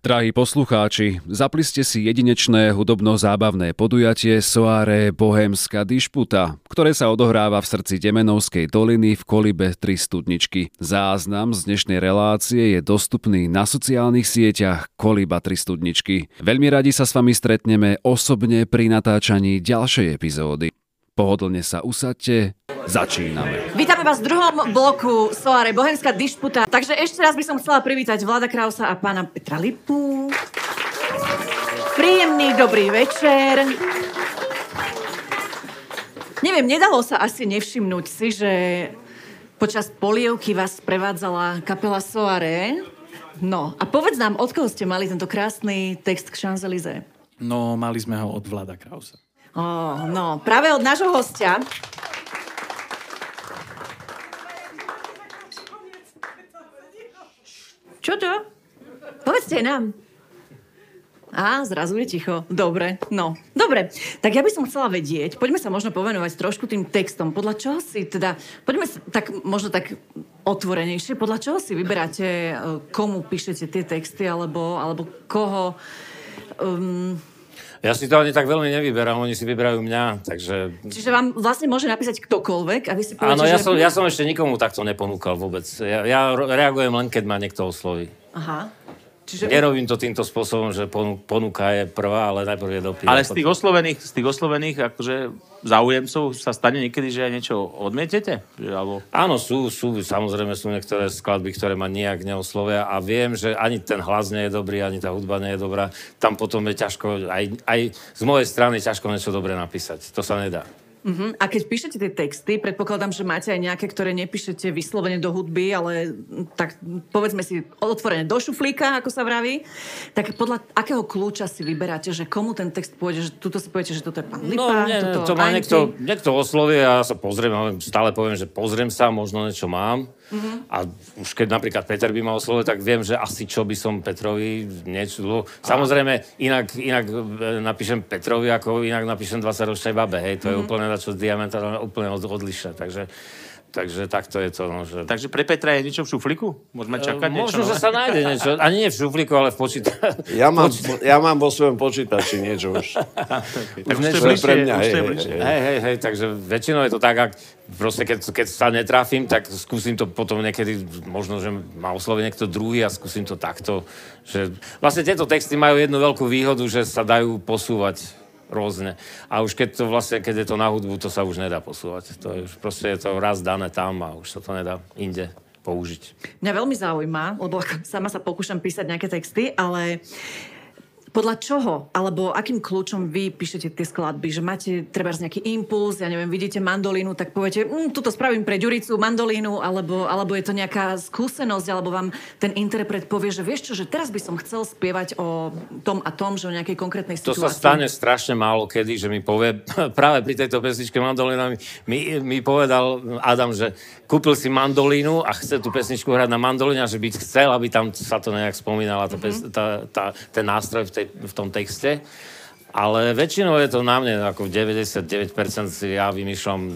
Drahí poslucháči, zapli ste si jedinečné hudobno-zábavné podujatie Soare Bohemská dišputa, ktoré sa odohráva v srdci Demenovskej doliny v kolibe 3 studničky. Záznam z dnešnej relácie je dostupný na sociálnych sieťach Koliba 3 studničky. Veľmi radi sa s vami stretneme osobne pri natáčaní ďalšej epizódy. Pohodlne sa usadte, začíname. Vítame vás v druhom bloku Soare Bohemská dišputa. Takže ešte raz by som chcela privítať Vlada Krausa a pána Petra Lipu. Príjemný dobrý večer. Neviem, nedalo sa asi nevšimnúť si, že počas polievky vás prevádzala kapela Soare. No, a povedz nám, od koho ste mali tento krásny text k Champs-Élysées? No, mali sme ho od Vlada Krausa. Oh, no, práve od nášho hostia. Čo to? Povedzte nám. Á, zrazu je ticho. Dobre, no. Dobre, tak ja by som chcela vedieť, poďme sa možno povenovať trošku tým textom. Podľa čoho si teda, poďme sa tak, možno tak otvorenejšie, podľa čoho si vyberáte, e, komu píšete tie texty, alebo, alebo koho... Um, ja si to ani tak veľmi nevyberám, oni si vyberajú mňa, takže... Čiže vám vlastne môže napísať ktokoľvek a vy si poviete, Áno, ja, že... som, ja som ešte nikomu takto neponúkal vôbec. Ja, ja reagujem len, keď ma niekto osloví. Aha. Čiže... Nerobím to týmto spôsobom, že ponu- ponuka je prvá, ale najprv je dopíra. Ale z tých oslovených, z tých oslovených akože záujemcov sa stane niekedy, že aj niečo odmietete? Že, alebo... Áno, sú, sú, samozrejme sú niektoré skladby, ktoré ma nejak neoslovia a viem, že ani ten hlas nie je dobrý, ani tá hudba nie je dobrá. Tam potom je ťažko, aj, aj z mojej strany ťažko niečo dobre napísať. To sa nedá. Uh-huh. A keď píšete tie texty, predpokladám, že máte aj nejaké, ktoré nepíšete vyslovene do hudby, ale tak povedzme si otvorené do šuflíka, ako sa vraví. Tak podľa akého kľúča si vyberáte, že komu ten text pôjde, že tuto si poviete, že toto je pán Lipa, No, nie, toto to ma niekto, niekto oslovie a ja sa pozriem, ale stále poviem, že pozriem sa, možno niečo mám. Mhm. A už keď napríklad Peter by ma oslovil, tak viem, že asi čo by som Petrovi niečo... Samozrejme, inak, inak e, napíšem Petrovi, ako inak napíšem 20-ročnej babe, hej, to je Mhm. úplne na čo diametrálne, úplne od- odlišné, takže... Takže takto je to, no, že... Takže pre Petra je niečo v šufliku? Môžeme čakať E, niečo? Možno, že sa nájde niečo. Ani nie v šuflíku, ale v počítači. Ja mám, ja mám vo svojom počítači niečo už. Tak už to je bližšie, pre mňa, už hej, hej, hej. Hej, hej, hej, takže väčšinou je to tak, ak proste keď, keď sa netrafím, tak skúsim to potom niekedy, možno, že ma osloví niekto druhý a skúsim to takto. Že... Vlastne tieto texty majú jednu veľkú výhodu, že sa dajú posúvať rôzne. A už keď to vlastne, keď je to na hudbu, to sa už nedá posúvať. To je proste je to raz dané tam a už sa to nedá inde použiť. Mňa veľmi zaujíma, lebo sama sa pokúšam písať nejaké texty, ale podľa čoho, alebo akým kľúčom vy píšete tie skladby? Že máte treba nejaký impuls, ja neviem, vidíte mandolínu, tak poviete, mm, tuto spravím pre Ďuricu mandolínu, alebo, alebo je to nejaká skúsenosť, alebo vám ten interpret povie, že vieš čo, že teraz by som chcel spievať o tom a tom, že o nejakej konkrétnej To situácii. sa stane strašne málo kedy, že mi povie, práve pri tejto pesničke Mandolina mi, mi, mi povedal Adam, že kúpil si mandolínu a chce tú pesničku hrať na mandolíne že by chcel, aby tam sa to nejak spomínala, tá, pes, tá, tá, ten nástroj v, tej, v tom texte. Ale väčšinou je to na mne, ako 99% si ja vymýšľam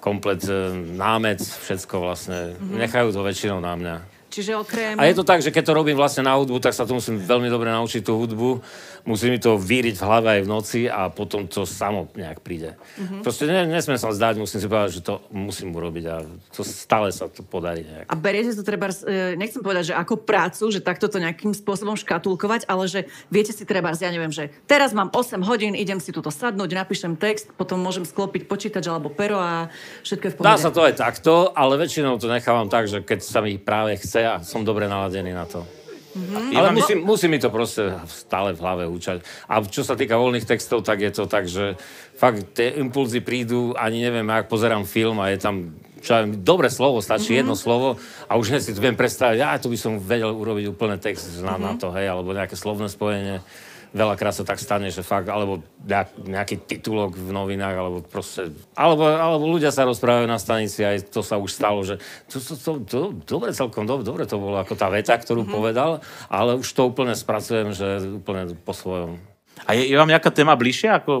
komplet e, námec, všetko vlastne. Nechajú to väčšinou na mňa. Čiže okrem... A je to tak, že keď to robím vlastne na hudbu, tak sa to musím veľmi dobre naučiť tú hudbu. Musí mi to víriť v hlave aj v noci a potom to samo nejak príde. Mm-hmm. Proste ne, nesmiem sa vzdať, musím si povedať, že to musím urobiť a to stále sa to podarí nejak. A beriete to treba, e, nechcem povedať, že ako prácu, že takto to nejakým spôsobom škatulkovať, ale že viete si treba, ja neviem, že teraz mám 8 hodín, idem si tuto sadnúť, napíšem text, potom môžem sklopiť počítač alebo pero a všetko je v pohode. Dá sa to aj takto, ale väčšinou to nechávam tak, že keď sa mi práve chce a som dobre naladený na to. Mm-hmm. Ale musí, musí mi to proste stále v hlave učať. A čo sa týka voľných textov, tak je to tak, že fakt tie impulzy prídu, ani neviem, ak pozerám film a je tam čo viem, dobré slovo, stačí mm-hmm. jedno slovo a už hneď si viem predstaviť, ja tu by som vedel urobiť úplne text na, mm-hmm. na to, hej, alebo nejaké slovné spojenie. Veľakrát sa tak stane, že fakt, alebo nejak, nejaký titulok v novinách, alebo proste, alebo, alebo ľudia sa rozprávajú na stanici, aj to sa už stalo, že to, to, to, to dobre, celkom dobre, dobre to bolo ako tá veta, ktorú mm-hmm. povedal, ale už to úplne spracujem, že úplne po svojom. A je, je vám nejaká téma bližšia, ako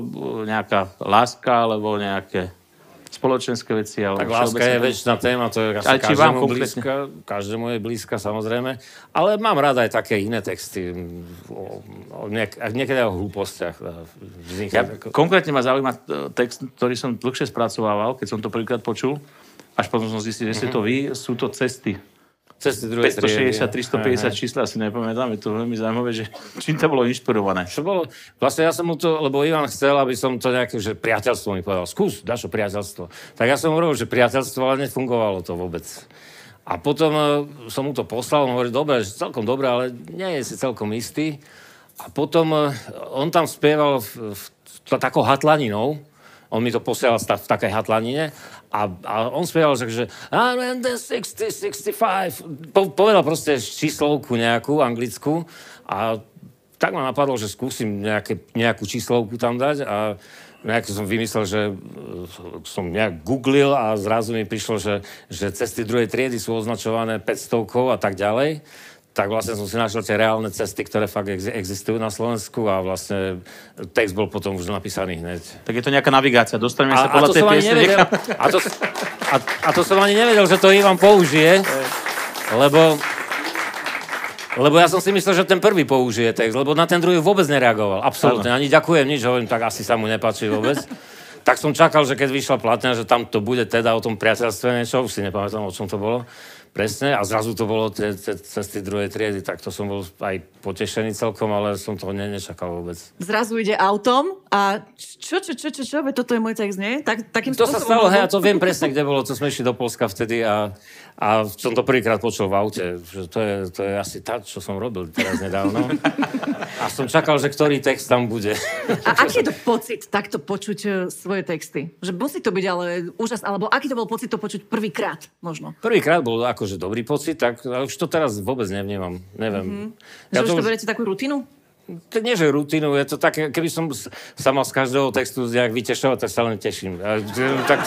nejaká láska, alebo nejaké... spoločenské veci. Ale tak láska je väčšiná téma, to je asi každému vám blízka, každému je blízka samozrejme. Ale mám rád aj také iné texty, o, o niek- niekedy o hlúpostiach. Ja, konkrétne ma zaujíma text, ktorý som dlhšie spracovával, keď som to prvýkrát počul. Až potom som zistil, že ste to vy, sú to cesty druhej 560, 350 čísla si nepamätám, je to veľmi zaujímavé, že čím to bolo inšpirované. Čo bolo? Vlastne ja som mu to, lebo Ivan chcel, aby som to nejaké, že priateľstvo mi povedal, skús, daš priateľstvo. Tak ja som hovoril, že priateľstvo, ale nefungovalo to vôbec. A potom uh, som mu to poslal, on hovorí, dobre, že celkom dobre, ale nie je si celkom istý. A potom uh, on tam spieval v, v, v, takou hatlaninou, on mi to posielal v takej hatlanine a, a on spieval, že, že 60, 65, po, povedal proste číslovku nejakú, anglickú a tak ma napadlo, že skúsim nejaké, nejakú číslovku tam dať a nejak som vymyslel, že e, som nejak googlil a zrazu mi prišlo, že, že cesty druhej triedy sú označované 500 a tak ďalej tak vlastne som si našiel tie reálne cesty, ktoré fakt existujú na Slovensku a vlastne text bol potom už napísaný hneď. Tak je to nejaká navigácia, dostaneme sa podľa tej piesne. Nevedel, a, to, a, a to som ani nevedel, že to Ivan použije, lebo lebo ja som si myslel, že ten prvý použije text, lebo na ten druhý vôbec nereagoval. Absolútne. Ani ďakujem nič, hovorím, tak asi sa mu nepáči vôbec. tak som čakal, že keď vyšla platňa, že tam to bude teda o tom priateľstve niečo, už si nepamätám, o čom to bolo. Presne, a zrazu to bolo cez tie druhej triedy, tak to som bol aj potešený celkom, ale som toho ne, nečakal vôbec. Zrazu ide autom a čo, čo, čo, čo, čo, čo toto je môj text, nie? Tak, takým to sa stalo, hej, ja to viem presne, kde bolo, to sme išli do Polska vtedy a a som to prvýkrát počul v aute, že to je, to je asi tá, čo som robil teraz nedávno. A som čakal, že ktorý text tam bude. A aký je to pocit takto počuť e, svoje texty? Že musí to byť ale úžas, alebo aký to bol pocit to počuť prvýkrát možno? Prvýkrát bol akože dobrý pocit, tak už to teraz vôbec nevnímam. Neviem. Mm-hmm. Ja že už to berete takú rutinu? to nie, že rutinu, je to také, keby som sa mal z každého textu nejak vytešovať, tak sa len teším. A, tak,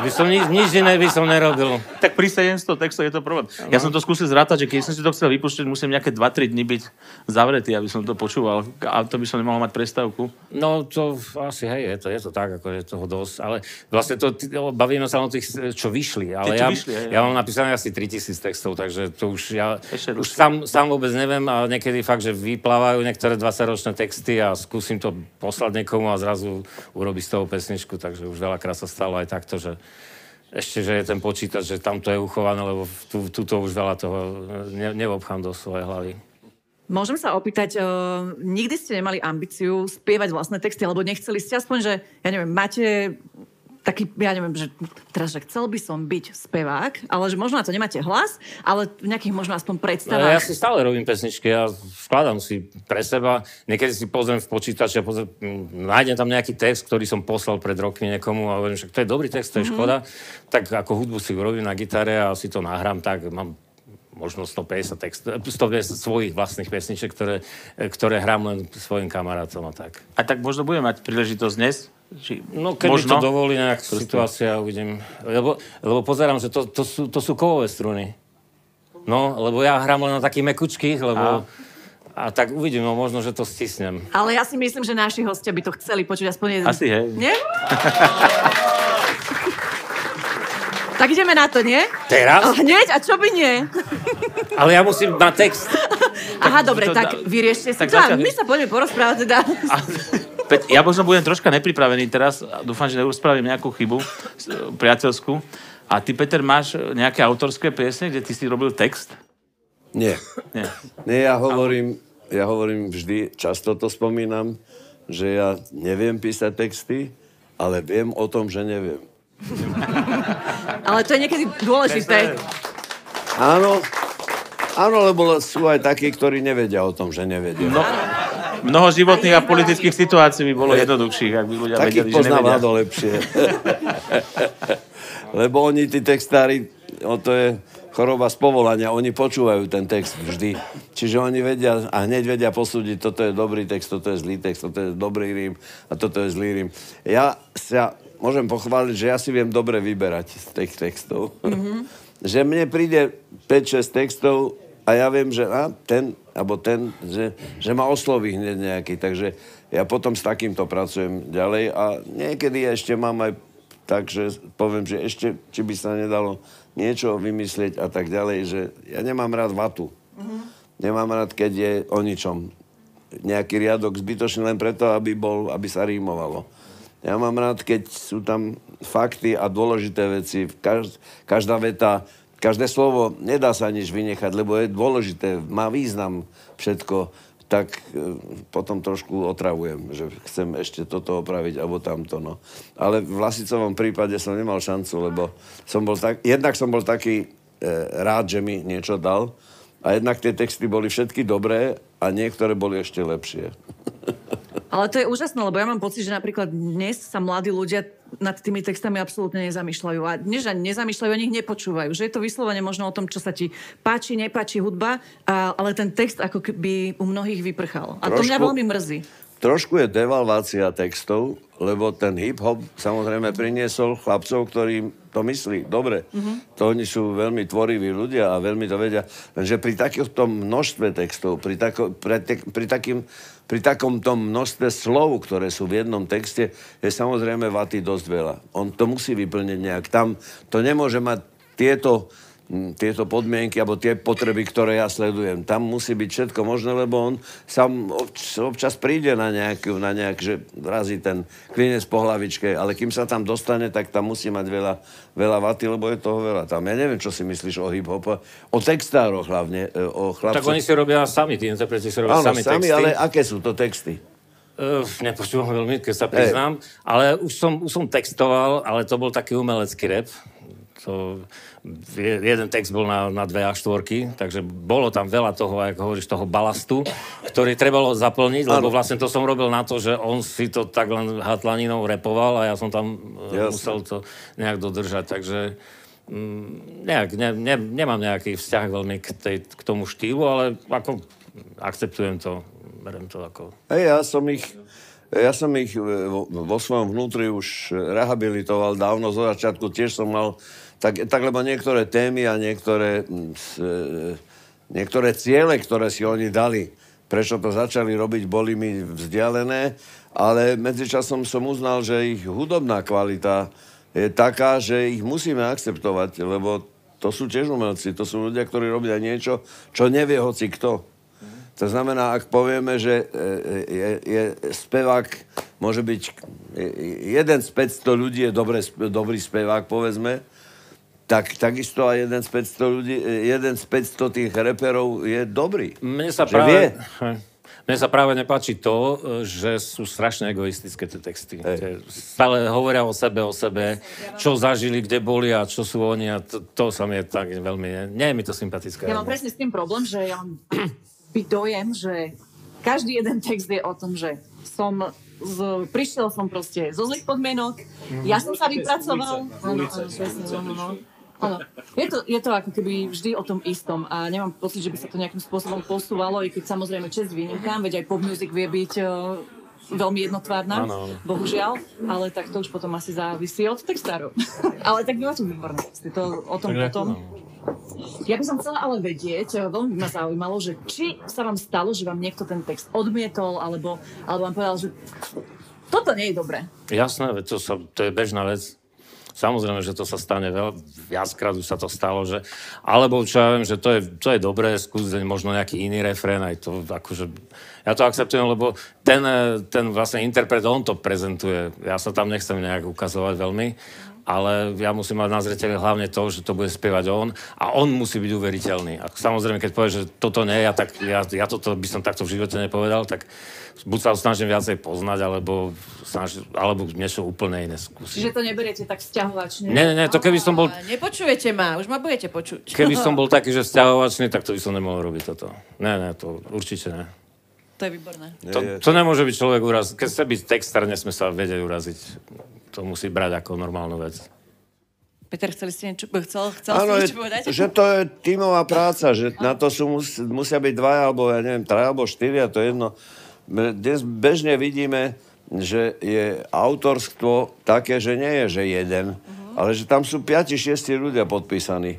by som nič, nič iné by som nerobil. Tak pri 700 textov je to problém. No. Ja som to skúsil zrátať, že keď som si to chcel vypustiť, musím nejaké 2-3 dny byť zavretý, aby som to počúval. A to by som nemohol mať prestávku. No to asi, hej, je to, je to tak, ako je toho dosť. Ale vlastne to, bavíme sa o tých, čo vyšli. Ale ja, vyšli, hej, ja mám napísané asi 3000 textov, takže to už ja už sám, sám vôbec neviem a niekedy fakt, že vypláva dávajú niektoré 20-ročné texty a skúsim to poslať niekomu a zrazu urobiť z toho pesničku, takže už veľakrát sa stalo aj takto, že ešte, že je ten počítač, že tam to je uchované, lebo tu, tuto už veľa toho ne, neobchám do svojej hlavy. Môžem sa opýtať, uh, nikdy ste nemali ambíciu spievať vlastné texty, alebo nechceli ste aspoň, že, ja neviem, máte taký, ja neviem, že teraz, že chcel by som byť spevák, ale že možno na to nemáte hlas, ale v nejakých možno aspoň predstavách. No, ja si stále robím pesničky, ja vkladám si pre seba, niekedy si pozriem v počítači a pozriem, nájdem tam nejaký text, ktorý som poslal pred rokmi niekomu a hovorím, že to je dobrý text, to je mm-hmm. škoda, tak ako hudbu si urobím na gitare a si to nahrám, tak mám možno 150, text, 150 svojich vlastných pesniček, ktoré, ktoré hrám len svojim kamarátom a tak. A tak možno budeme mať príležitosť dnes či no keď možno? to dovolí nejak situácia, uvidím. Lebo, lebo pozerám, že to, to, sú, to sú kovové struny. No, lebo ja hrám len na takých mekučkých, lebo... A. A tak uvidím, no možno, že to stisnem. Ale ja si myslím, že naši hostia by to chceli počuť aspoň jeden. Asi, hej. Nie? tak ideme na to, nie? Teraz? Hneď? A čo by nie? Ale ja musím na text. Aha, tak, dobre, to, tak vyriešte si tak to. Začal... My sa poďme porozprávať teda. A, ja možno budem troška nepripravený teraz. Dúfam, že neurozpravím nejakú chybu priateľskú. A ty, Peter, máš nejaké autorské piesne, kde ty si robil text? Nie. Nie, Nie ja hovorím, ja hovorím vždy, často to spomínam, že ja neviem písať texty, ale viem o tom, že neviem. Ale to je niekedy dôležité. Áno, áno, lebo sú aj takí, ktorí nevedia o tom, že nevedia. No, mnoho životných a politických situácií by bolo jednoduchších, ak by ľudia Takých vedeli, poznám že lepšie. Lebo oni, tí textári, o to je choroba z povolania, oni počúvajú ten text vždy. Čiže oni vedia a hneď vedia posúdiť, toto je dobrý text, toto je zlý text, toto je dobrý rím a toto je zlý rím. Ja sa môžem pochváliť, že ja si viem dobre vyberať z tých textov. Mm-hmm. že mne príde 5-6 textov a ja viem, že a, ten alebo ten, že, že ma osloví hneď nejaký. Takže ja potom s takýmto pracujem ďalej a niekedy ešte mám aj takže poviem, že ešte, či by sa nedalo niečo vymyslieť a tak ďalej, že ja nemám rád vatu. Uh-huh. Nemám rád, keď je o ničom. Nejaký riadok zbytočný len preto, aby, bol, aby sa rímovalo. Ja mám rád, keď sú tam fakty a dôležité veci. Každ, každá veta, každé slovo, nedá sa nič vynechať, lebo je dôležité, má význam všetko tak e, potom trošku otravujem, že chcem ešte toto opraviť alebo tamto. No. Ale v Lasicovom prípade som nemal šancu, lebo som bol tak, jednak som bol taký e, rád, že mi niečo dal a jednak tie texty boli všetky dobré a niektoré boli ešte lepšie. Ale to je úžasné, lebo ja mám pocit, že napríklad dnes sa mladí ľudia nad tými textami absolútne nezamýšľajú. A dnes ani nezamýšľajú, o nich nepočúvajú. Že je to vyslovene možno o tom, čo sa ti páči, nepáči hudba, a, ale ten text ako keby u mnohých vyprchal. A Trošku... to mňa veľmi mrzí trošku je devalvácia textov, lebo ten hip-hop samozrejme priniesol chlapcov, ktorí to myslí dobre. Mm-hmm. To oni sú veľmi tvoriví ľudia a veľmi to vedia. Lenže pri takomto množstve textov, pri, tako, pri, te, pri, takým, pri takomto množstve slov, ktoré sú v jednom texte, je samozrejme vaty dosť veľa. On to musí vyplniť nejak. Tam to nemôže mať tieto tieto podmienky alebo tie potreby, ktoré ja sledujem. Tam musí byť všetko možné, lebo on sám občas príde na nejak, na nejak že razí ten klinec po hlavičke, ale kým sa tam dostane, tak tam musí mať veľa, veľa vaty, lebo je toho veľa tam. Ja neviem, čo si myslíš o hip-hope, o textároch hlavne, e, o chlapcoch. Tak oni si robia sami, tí interpreti si robia Áno, sami, sami texty. ale aké sú to texty? Uh, nepočúvam veľmi, keď sa priznám, hey. ale už som, už som textoval, ale to bol taký umelecký rap. To, jeden text bol na, na dve a štvorky, takže bolo tam veľa toho, ako hovoríš, toho balastu, ktorý trebalo zaplniť, lebo vlastne to som robil na to, že on si to tak len hatlaninou repoval a ja som tam e, Jasne. musel to nejak dodržať, takže mm, nejak, ne, ne, nemám nejaký vzťah veľmi k, tej, k tomu štýlu, ale ako akceptujem to, berem to ako... Hey, ja som ich ja som ich e, vo, vo svojom vnútri už rehabilitoval dávno zo začiatku. Tiež som mal tak, tak lebo niektoré témy a niektoré, mm, e, niektoré ciele, ktoré si oni dali, prečo to začali robiť, boli mi vzdialené, ale medzičasom som uznal, že ich hudobná kvalita je taká, že ich musíme akceptovať, lebo to sú tiež umelci, to sú ľudia, ktorí robia niečo, čo nevie hoci kto. To znamená, ak povieme, že e, je, je spevák, môže byť jeden z 500 ľudí je dobre, dobrý spevák, povedzme, tak takisto aj jeden z 500 ľudí, jeden z 500 tých reperov je dobrý. Mne sa práve... Vie. Mne sa práve nepáči to, že sú strašne egoistické tie texty. Stále hovoria o sebe, o sebe, čo zažili, kde boli a čo sú oni a to, to sa mi je tak veľmi... Nie, je mi to sympatické. Ja mám presne s tým problém, že ja mám dojem, že každý jeden text je o tom, že som z, prišiel som proste zo zlých podmienok, mm, ja som sa vypracoval. Áno, áno, Áno. Je to, je to ako keby vždy o tom istom a nemám pocit, že by sa to nejakým spôsobom posúvalo, i keď samozrejme čest výnimkám, veď aj pop music vie byť uh, veľmi jednotvárna, ano, ano. bohužiaľ, ale tak to už potom asi závisí od textárov. ale tak vy máte výborné texty, to o tom tak potom. Ja by som chcela ale vedieť, eh, veľmi by ma zaujímalo, že či sa vám stalo, že vám niekto ten text odmietol, alebo, alebo vám povedal, že toto nie je dobré. Jasné, to, sa, to je bežná vec Samozrejme, že to sa stane veľ, viackrát už sa to stalo, že, alebo čo ja viem, že to je, to je dobré, skúsiť možno nejaký iný refrén, aj to akože, ja to akceptujem, lebo ten, ten vlastne interpret, on to prezentuje, ja sa tam nechcem nejak ukazovať veľmi, ale ja musím mať na zreteli hlavne to, že to bude spievať on a on musí byť uveriteľný. A samozrejme, keď povie, že toto nie, ja, tak, ja, ja toto by som takto v živote nepovedal, tak buď sa snažím viacej poznať, alebo, snaž, alebo niečo úplne iné skúsiť. Čiže to neberiete tak vzťahovačne? Nie, nie, to keby som bol... Nepočujete ma, už ma budete počuť. Keby som bol taký, že vzťahovačný, tak to by som nemohol robiť toto. Ne, ne, to určite ne. To je výborné. To, to nemôže byť človek uraz. Keď chce byť textar, nesme sa vedieť uraziť. To musí brať ako normálnu vec. Peter, chceli ste niečo, chcel, chcel ano, niečo povedať? Že to je tímová práca, že na to sú, mus, musia byť dva, alebo ja neviem, traja, alebo štyria, to je jedno. Dnes bežne vidíme, že je autorstvo také, že nie je, že jeden, uh-huh. ale že tam sú 5-6 ľudia podpísaní.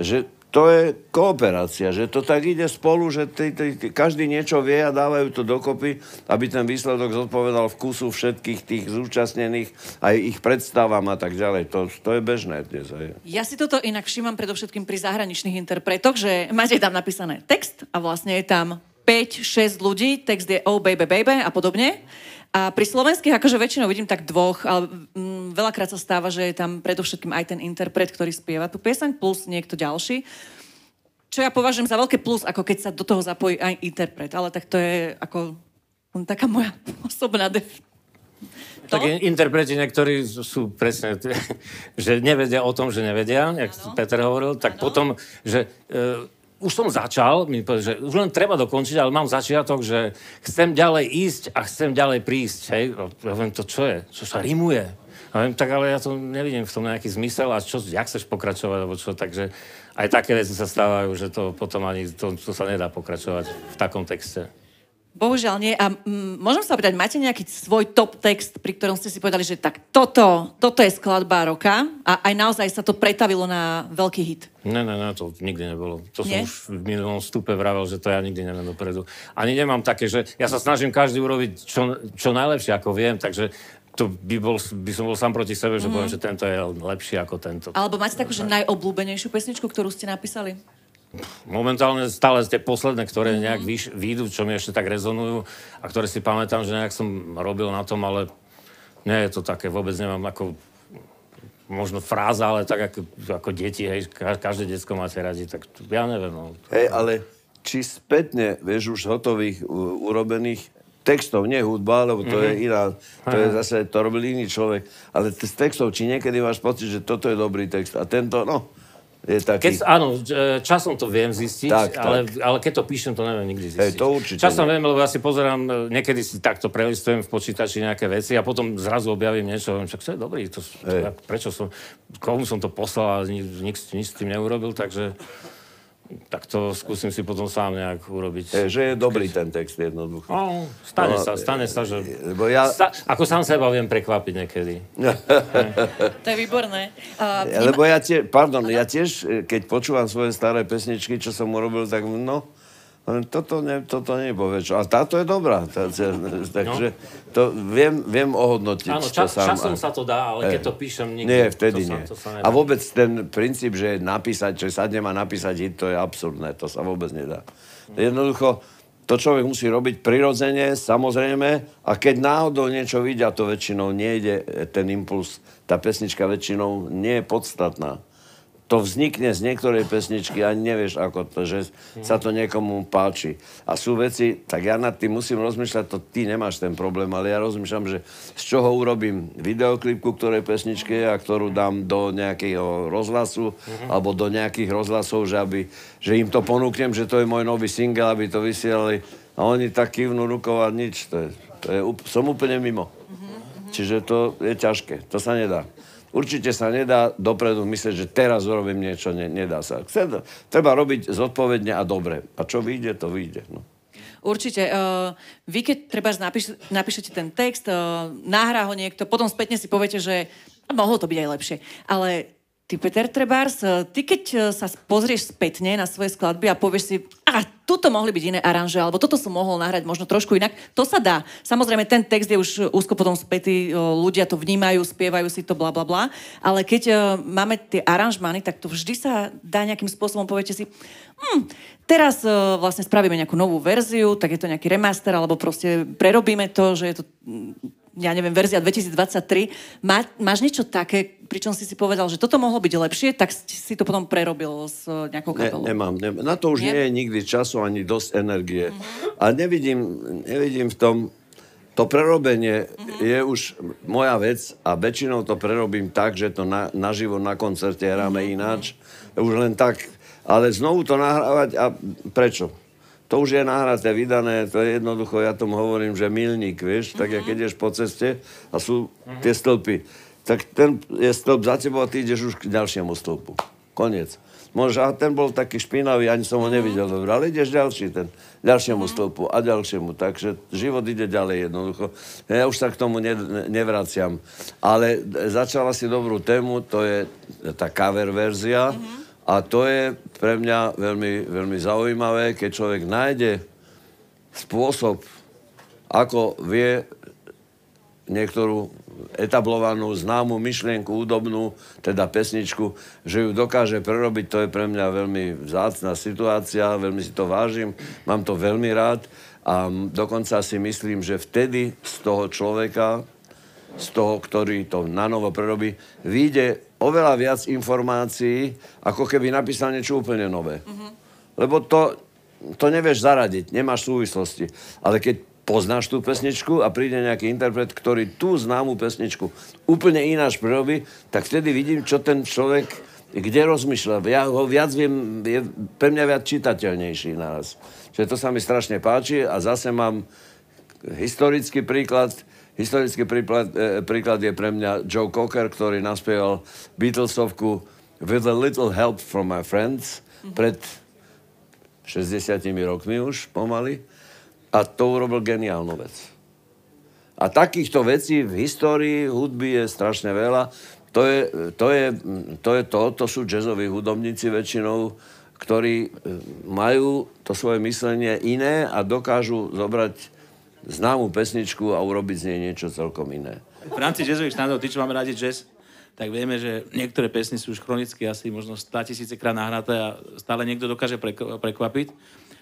Že to je kooperácia, že to tak ide spolu, že ty, ty, ty, každý niečo vie a dávajú to dokopy, aby ten výsledok zodpovedal vkusu všetkých tých zúčastnených, aj ich predstavám a tak ďalej. To, to je bežné dnes. Aj. Ja si toto inak všímam predovšetkým pri zahraničných interpretoch, že máte tam napísané text a vlastne je tam 5-6 ľudí, text je oh baby baby a podobne. A pri slovenských akože väčšinou vidím tak dvoch, ale mm, veľakrát sa stáva, že je tam predovšetkým aj ten interpret, ktorý spieva tú pieseň, plus niekto ďalší. Čo ja považujem za veľké plus, ako keď sa do toho zapojí aj interpret. Ale tak to je ako taká moja osobná def... To? Tak interpreti niektorí sú presne, že nevedia o tom, že nevedia, jak ano. Peter hovoril, tak ano. potom, že e, už som začal, mi povedal, že už len treba dokončiť, ale mám začiatok, že chcem ďalej ísť a chcem ďalej prísť. Hej? Ja viem, to čo je? Čo sa rimuje? Ja viem, tak ale ja to nevidím v tom nejaký zmysel a čo, jak chceš pokračovať, alebo čo, takže aj také veci sa stávajú, že to potom ani, to, to sa nedá pokračovať v takom texte. Bohužiaľ nie. A m, môžem sa opýtať, máte nejaký svoj top text, pri ktorom ste si povedali, že tak toto, toto je skladba roka a aj naozaj sa to pretavilo na veľký hit? Ne, ne, ne, to nikdy nebolo. To nie? som už v minulom stupe vravel, že to ja nikdy neviem dopredu. Ani nemám také, že ja sa snažím každý urobiť čo, čo najlepšie, ako viem, takže to by, bol, by som bol sám proti sebe, že mm. poviem, že tento je lepší ako tento. Alebo máte takú, že najobľúbenejšiu pesničku, ktorú ste napísali? Momentálne stále tie posledné, ktoré mhm. nejak vyš, výjdu, čo mi ešte tak rezonujú a ktoré si pamätám, že nejak som robil na tom, ale nie je to také, vôbec nemám ako možno fráza, ale tak ako, ako deti, hej, každé detsko máte radi, tak ja neviem. No. Hej, ale či spätne, vieš, už hotových, urobených textov, nie hudba, lebo to mm-hmm. je mhm. iná, to je zase, to robil iný človek, ale z textov, či niekedy máš pocit, že toto je dobrý text a tento, no, je taký... Keď, áno, e, časom to viem zistiť, tak, ale, tak. ale keď to píšem, to neviem nikdy zistiť. Hej, to určite časom ne. viem, lebo ja si pozerám, e, niekedy si takto prelistujem v počítači nejaké veci a potom zrazu objavím niečo, viem, čak to je dobrý, to, to, prečo som, komu som to poslal a nič, nič s tým neurobil, takže tak to skúsim si potom sám nejak urobiť. Je, že je dobrý ten text jednoducho. No, stane no, sa, stane sa, že... Lebo ja... Sta, ako sám seba viem prekvapiť niekedy. to je výborné. Uh, lebo ja tiež, pardon, ano? ja tiež, keď počúvam svoje staré pesničky, čo som urobil, tak no, toto, ne, toto nepovie čo. A táto je dobrá. Tá, takže no. to viem, viem ohodnotiť. Áno, čas, sám. časom sa to dá, ale keď to píšem nikdy. Nie, vtedy to nie. Sa, to sa a vôbec ten princíp, že napísať, že sadnem a napísať hit, to je absurdné. To sa vôbec nedá. Hm. Jednoducho, to človek musí robiť prirodzene, samozrejme, a keď náhodou niečo vidia, to väčšinou nejde, ten impuls, tá pesnička väčšinou nie je podstatná to vznikne z niektorej pesničky a nevieš ako to, že sa to niekomu páči. A sú veci, tak ja nad tým musím rozmýšľať, to ty nemáš ten problém, ale ja rozmýšľam, že z čoho urobím videoklip ku ktorej pesničke a ktorú dám do nejakého rozhlasu uh-huh. alebo do nejakých rozhlasov, že, aby, že im to ponúknem, že to je môj nový single, aby to vysielali a oni tak kývnú rukou a nič. To je, to je, som úplne mimo. Uh-huh. Čiže to je ťažké, to sa nedá. Určite sa nedá dopredu myslieť, že teraz urobím niečo, ne, nedá sa. Chce, treba robiť zodpovedne a dobre. A čo vyjde, to vyjde. No. Určite. Uh, vy, keď treba napíš, napíšete ten text, uh, nahrá ho niekto, potom spätne si poviete, že mohlo to byť aj lepšie. Ale Ty, Peter Trebárs, e, ty keď e, sa pozrieš spätne na svoje skladby a povieš si, a tuto mohli byť iné aranže, alebo toto som mohol nahrať možno trošku inak, to sa dá. Samozrejme, ten text je už úzko potom spätý, e, ľudia to vnímajú, spievajú si to, bla, bla, bla. Ale keď máme tie aranžmany, tak to vždy sa dá nejakým spôsobom, poviete si, hm, teraz vlastne spravíme nejakú novú verziu, tak je to nejaký remaster, alebo proste prerobíme to, že je to ja neviem, verzia 2023. Má, máš niečo také, pričom si si povedal, že toto mohlo byť lepšie, tak si to potom prerobil s nejakou kapelou? Ne, nemám, nemám. Na to už nie? nie je nikdy času ani dosť energie. Uh-huh. A nevidím, nevidím v tom, to prerobenie uh-huh. je už moja vec a väčšinou to prerobím tak, že to na, naživo na koncerte hráme uh-huh. ináč. Už len tak. Ale znovu to nahrávať a prečo? To už je nahraté, vydané, to je jednoducho, ja tomu hovorím, že milník, vieš, tak mm-hmm. keď ideš po ceste a sú mm-hmm. tie stĺpy, tak ten je stĺp za tebou a ty ideš už k ďalšiemu stĺpu. Koniec. Môže, a ten bol taký špinavý, ani som ho mhm. nevidel dobre, ale ideš ďalší, ten ďalšiemu mm-hmm. stĺpu a ďalšiemu. Takže život ide ďalej jednoducho. Ja už sa k tomu ne, nevraciam. Ale začala si dobrú tému, to je tá cover verzia. Mm-hmm a to je pre mňa veľmi, veľmi zaujímavé, keď človek nájde spôsob, ako vie niektorú etablovanú, známu myšlienku, údobnú, teda pesničku, že ju dokáže prerobiť, to je pre mňa veľmi vzácná situácia, veľmi si to vážim, mám to veľmi rád a dokonca si myslím, že vtedy z toho človeka, z toho, ktorý to na novo prerobí, vyjde oveľa viac informácií, ako keby napísal niečo úplne nové. Mm-hmm. Lebo to, to nevieš zaradiť, nemáš súvislosti. Ale keď poznáš tú pesničku a príde nejaký interpret, ktorý tú známú pesničku úplne ináč prerobí, tak vtedy vidím, čo ten človek, kde rozmýšľa. Ja ho viac viem, je pre mňa viac čitateľnejší naraz. Čiže to sa mi strašne páči a zase mám historický príklad. Historický príklad, e, príklad je pre mňa Joe Cocker, ktorý naspieval Beatlesovku With a Little Help from My Friends pred 60 rokmi už pomaly. A to urobil geniálnu vec. A takýchto vecí v histórii hudby je strašne veľa. To je to, je, to, je to, to sú jazzoví hudobníci väčšinou, ktorí e, majú to svoje myslenie iné a dokážu zobrať známú pesničku a urobiť z nej niečo celkom iné. V rámci jazzových štandov, tí, čo máme rádi jazz, tak vieme, že niektoré pesny sú už chronicky asi možno 100 tisíce krát nahraté a stále niekto dokáže prekvapiť.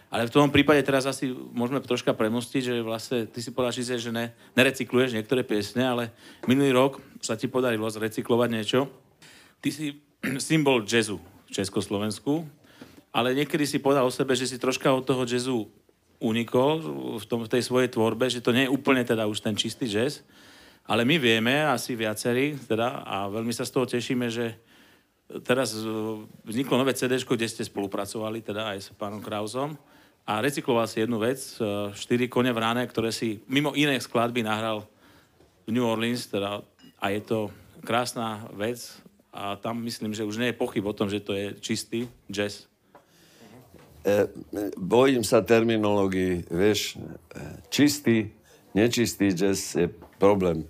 Ale v tom prípade teraz asi môžeme troška premostiť, že vlastne ty si povedal, že ne, nerecykluješ niektoré piesne, ale minulý rok sa ti podarilo zrecyklovať niečo. Ty si symbol jazzu v Československu, ale niekedy si povedal o sebe, že si troška od toho jazzu unikol v, tom, v tej svojej tvorbe, že to nie je úplne teda už ten čistý jazz, ale my vieme, asi viacerí, teda, a veľmi sa z toho tešíme, že teraz vzniklo nové CD, kde ste spolupracovali, teda aj s pánom Krausom a recykloval si jednu vec, e, štyri kone v ráne, ktoré si mimo iné skladby nahral v New Orleans, teda, a je to krásna vec a tam myslím, že už nie je pochyb o tom, že to je čistý jazz. E, bojím sa terminológii, vieš, čistý, nečistý jazz je problém.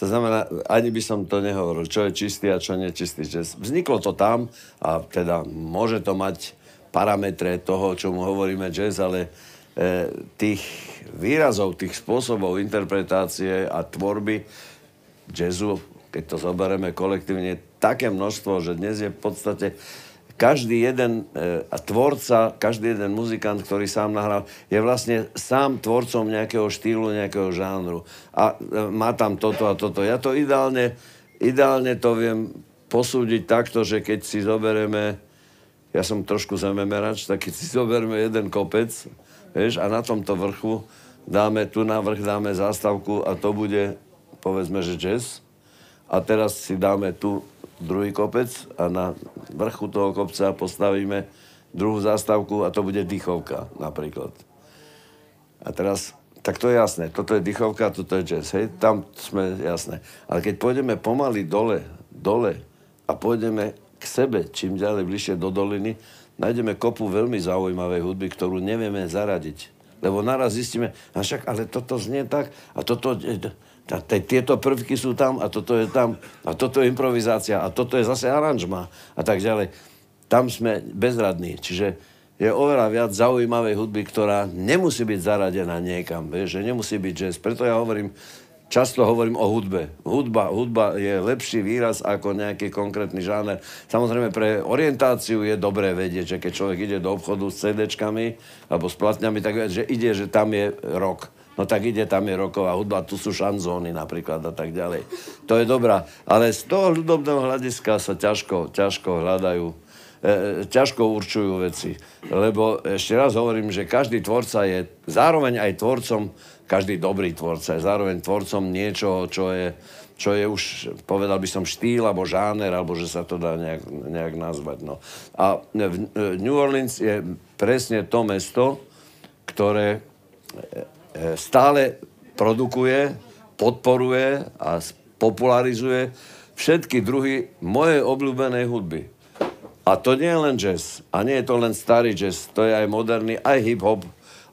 To znamená, ani by som to nehovoril, čo je čistý a čo nečistý jazz. Vzniklo to tam a teda môže to mať parametre toho, čo mu hovoríme jazz, ale e, tých výrazov, tých spôsobov interpretácie a tvorby jazzu, keď to zoberieme kolektívne, také množstvo, že dnes je v podstate každý jeden e, tvorca, každý jeden muzikant, ktorý sám nahral, je vlastne sám tvorcom nejakého štýlu, nejakého žánru. A e, má tam toto a toto. Ja to ideálne, ideálne to viem posúdiť takto, že keď si zoberieme ja som trošku zememerač, tak keď si zoberme jeden kopec, vieš, a na tomto vrchu dáme, tu na vrch dáme zástavku a to bude, povedzme, že jazz. A teraz si dáme tu druhý kopec a na vrchu toho kopca postavíme druhú zástavku a to bude dýchovka napríklad. A teraz, tak to je jasné, toto je dýchovka, toto je jazz, hej, tam sme jasné. Ale keď pôjdeme pomaly dole, dole a pôjdeme k sebe, čím ďalej bližšie do doliny, nájdeme kopu veľmi zaujímavej hudby, ktorú nevieme zaradiť. Lebo naraz zistíme, a však, ale toto znie tak, a toto, tieto prvky sú tam, a toto je tam, a toto je improvizácia, a toto je zase aranžma, a tak ďalej. Tam sme bezradní. Čiže je oveľa viac zaujímavej hudby, ktorá nemusí byť zaradená niekam, vieš, že nemusí byť jazz. Preto ja hovorím, často hovorím o hudbe. Hudba, hudba je lepší výraz ako nejaký konkrétny žáner. Samozrejme pre orientáciu je dobré vedieť, že keď človek ide do obchodu s CD-čkami alebo s platňami, tak vie, že ide, že tam je rok. No tak ide, tam je roková hudba, tu sú šanzóny napríklad a tak ďalej. To je dobrá. Ale z toho hudobného hľadiska sa ťažko, ťažko hľadajú e, e, ťažko určujú veci. Lebo ešte raz hovorím, že každý tvorca je zároveň aj tvorcom každý dobrý tvorca je zároveň tvorcom niečoho, čo je, čo je už, povedal by som, štýl alebo žáner, alebo že sa to dá nejak, nejak nazvať. No. A v New Orleans je presne to mesto, ktoré e, e, stále produkuje, podporuje a popularizuje všetky druhy mojej obľúbenej hudby. A to nie je len jazz. A nie je to len starý jazz. To je aj moderný, aj hip-hop,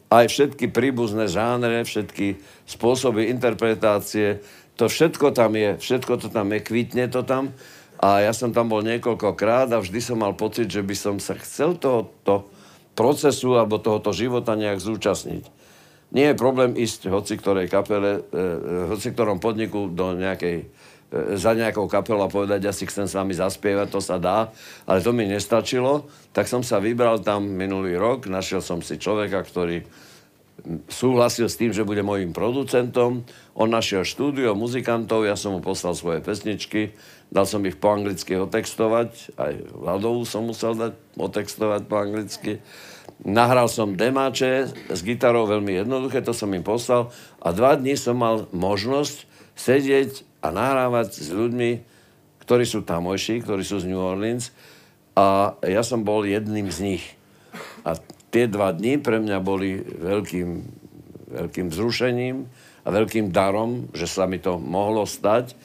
aj všetky príbuzné žánre, všetky spôsoby interpretácie, to všetko tam je, všetko to tam je, kvitne to tam. A ja som tam bol niekoľkokrát a vždy som mal pocit, že by som sa chcel tohoto procesu alebo tohoto života nejak zúčastniť. Nie je problém ísť hoci ktorej kapele, e, hoci ktorom podniku do nejakej, e, za nejakou kapelou a povedať, ja si chcem s vami zaspievať, to sa dá, ale to mi nestačilo, tak som sa vybral tam minulý rok, našiel som si človeka, ktorý súhlasil s tým, že bude môjim producentom. On našiel štúdio muzikantov, ja som mu poslal svoje pesničky, dal som ich po anglicky otextovať, aj Vladovú som musel dať otextovať po anglicky. Nahral som demáče s gitarou veľmi jednoduché, to som im poslal a dva dní som mal možnosť sedieť a nahrávať s ľuďmi, ktorí sú tamojší, ktorí sú z New Orleans a ja som bol jedným z nich. A tie dva dní pre mňa boli veľkým, veľkým vzrušením a veľkým darom, že sa mi to mohlo stať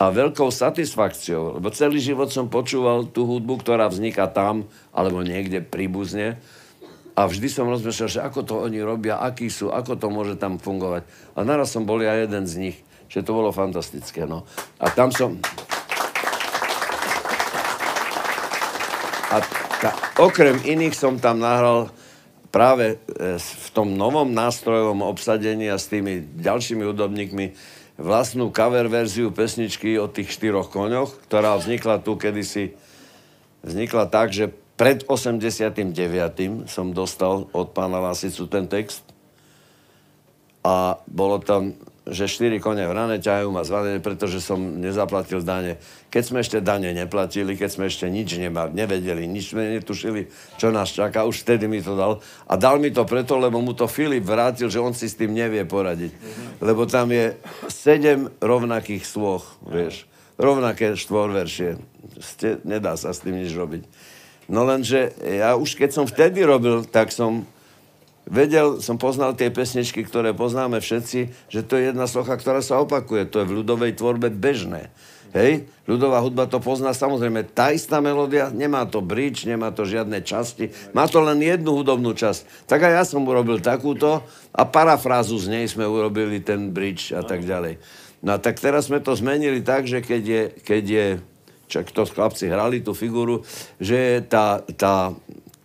a veľkou satisfakciou, lebo celý život som počúval tú hudbu, ktorá vzniká tam alebo niekde príbuzne a vždy som rozmýšľal, že ako to oni robia, akí sú, ako to môže tam fungovať. A naraz som bol ja jeden z nich, že to bolo fantastické. No. A tam som... A ta, okrem iných som tam nahral práve e, v tom novom nástrojovom obsadení a s tými ďalšími hudobníkmi vlastnú cover verziu pesničky o tých štyroch koňoch, ktorá vznikla tu kedysi, vznikla tak, že pred 89. som dostal od pána Lasicu ten text a bolo tam, že štyri kone v rane ťahajú ma zvané, pretože som nezaplatil dane. Keď sme ešte dane neplatili, keď sme ešte nič nema, nevedeli, nič sme netušili, čo nás čaká, už vtedy mi to dal. A dal mi to preto, lebo mu to Filip vrátil, že on si s tým nevie poradiť. Lebo tam je sedem rovnakých sloh, vieš. Rovnaké štvorveršie. Nedá sa s tým nič robiť. No lenže ja už keď som vtedy robil, tak som vedel, som poznal tie pesničky, ktoré poznáme všetci, že to je jedna slocha, ktorá sa opakuje. To je v ľudovej tvorbe bežné. Hej, ľudová hudba to pozná samozrejme. Tá istá melódia, nemá to bridge, nemá to žiadne časti, má to len jednu hudobnú časť. Tak aj ja som urobil takúto a parafrázu z nej sme urobili ten bridge a tak ďalej. No a tak teraz sme to zmenili tak, že keď je, keď je čak to chlapci hrali tú figuru, že tá, tá,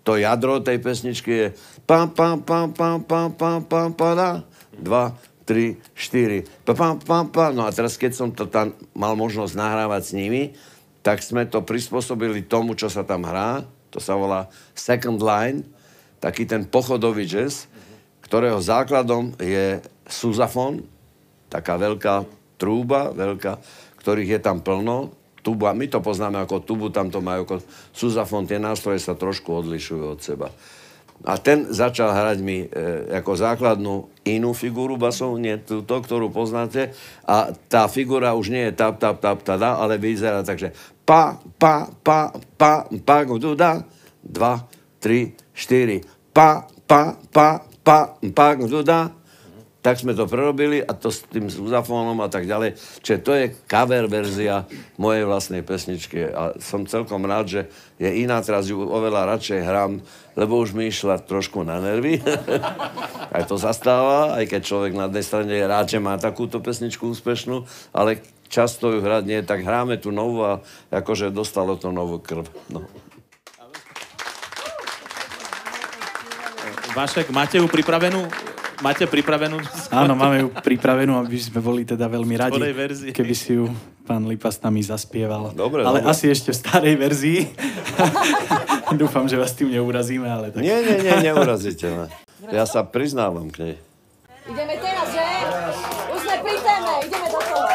to jadro tej pesničky je Pa, pa, pa, pa, pa, pa, pa, pa. Dva, tri, štyri. Pa, pa, pa, pa. No a teraz, keď som to tam mal možnosť nahrávať s nimi, tak sme to prispôsobili tomu, čo sa tam hrá. To sa volá second line, taký ten pochodový jazz, ktorého základom je suzafon, taká veľká trúba, veľká, ktorých je tam plno. Tuba, my to poznáme ako tubu, tam to majú ako suzafon, tie nástroje sa trošku odlišujú od seba. A ten začal hrať mi e, ako základnú inú figúru basovú, nie túto, ktorú poznáte. A tá figura už nie je tap, tap, tap, tada, ale vyzerá tak, že pa, pa, pa, pa, pa, duda, dva, tri, štyri, pa, pa, pa, pa, pa, duda, tak sme to prerobili a to s tým uzafónom a tak ďalej. Čiže to je cover verzia mojej vlastnej pesničky a som celkom rád, že je iná, teraz ju oveľa radšej hrám, lebo už mi išla trošku na nervy. aj to zastáva, aj keď človek na jednej strane je rád, že má takúto pesničku úspešnú, ale často ju hrať nie, tak hráme tu novú a akože dostalo to novú krv. No. Vašek, máte ju pripravenú? Máte pripravenú? Áno, máme ju pripravenú, aby sme boli teda veľmi radi, keby si ju pán Lipa s nami zaspieval. Dobre, ale dobre. asi ešte v starej verzii. Dúfam, že vás tým neurazíme, ale tak... Nie, nie, nie, neurazíte ma. Ja sa priznávam k nej. Ideme teraz, že? Už sme pri téme, ideme do toho.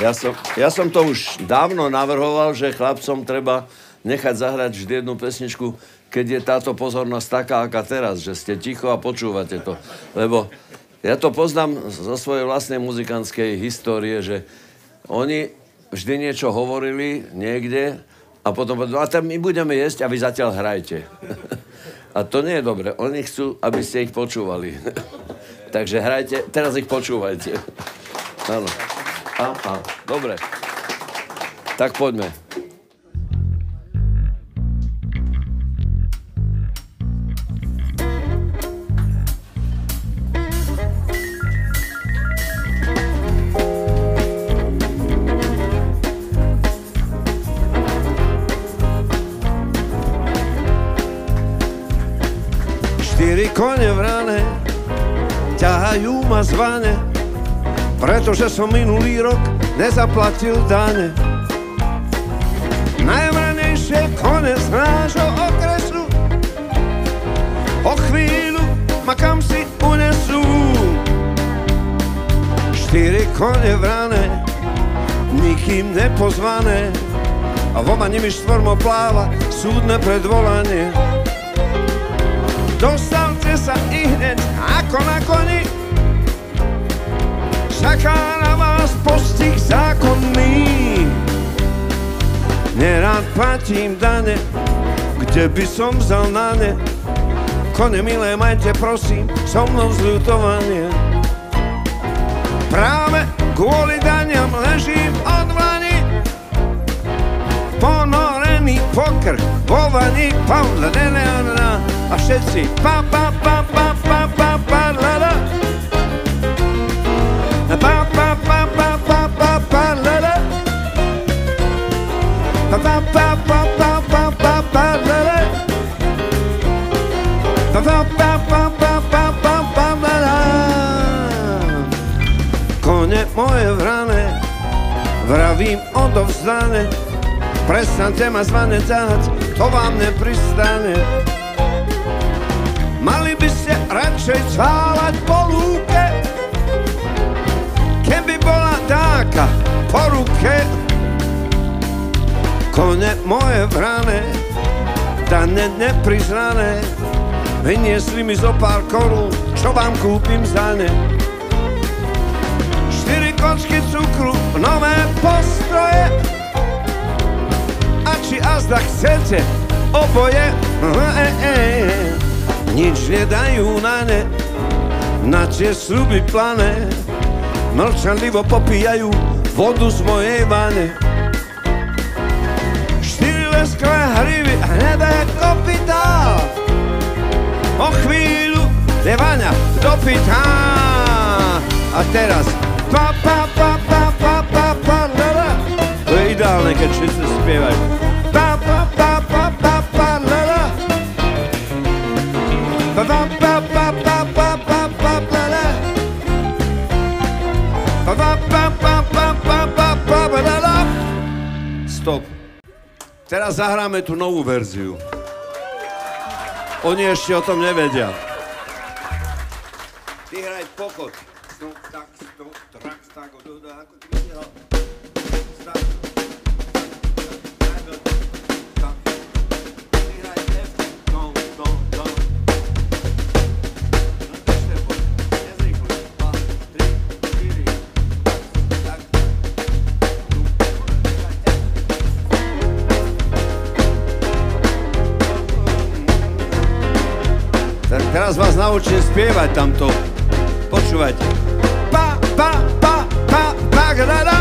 Ja som, ja som to už dávno navrhoval, že chlapcom treba nechať zahrať vždy jednu pesničku keď je táto pozornosť taká, aká teraz, že ste ticho a počúvate to. Lebo ja to poznám zo svojej vlastnej muzikantskej histórie, že oni vždy niečo hovorili niekde a potom povedali, a tam my budeme jesť a vy zatiaľ hrajte. a to nie je dobre. Oni chcú, aby ste ich počúvali. Takže hrajte, teraz ich počúvajte. Áno. Aha, dobre. Tak poďme. Vrane ťahajú ma zvane, pretože som minulý rok nezaplatil dane. Najvranejšie kone z nášho okresu o chvíľu ma kam si unesú. Štyri kone vrane, nikým nepozvané, a voma nimi štvormo pláva súdne predvolanie. Dostavte sa i hneď ako na koni, čaká na vás postih zákonný. Nerad platím dane, kde by som vzal na ne. Kone milé, majte prosím, so mnou zľutovanie. Práve kvôli daniam ležím od vlani, ponorený pokrk vo vani, pam, la, la, la, la, a všetci pa, pa, odovzdane, prestante ma zvanecať, to vám nepristane. Mali by ste radšej cválať po lúke, keby bola dáka po ruke. Kone moje vrane, dane nepriznané, vyniesli mi zo pár korún, čo vám kúpim za ne. Štyri kočky cukru, nové postroje, a či azda chcete oboje, e, e, nič nedajú na ne, na tie sluby plané, mlčanlivo popíjajú vodu z mojej vane. Štyri lesklé hrivy hnedé kopytá, o chvíľu Devania dopytá. A teraz pa pa pa pa pa pa pa la la. To je ideálne, keď všetci spievajú. Teraz zahráme tú novú verziu. Oni ešte o tom nevedia. Ty hraj pokot. Snok, tak, snok, trak, tak, do, do, ako ty vysielal. Stak. Teraz vás naučím spievať tamto. Počúvajte. Pa, pa, pa, pa, pa, da, da.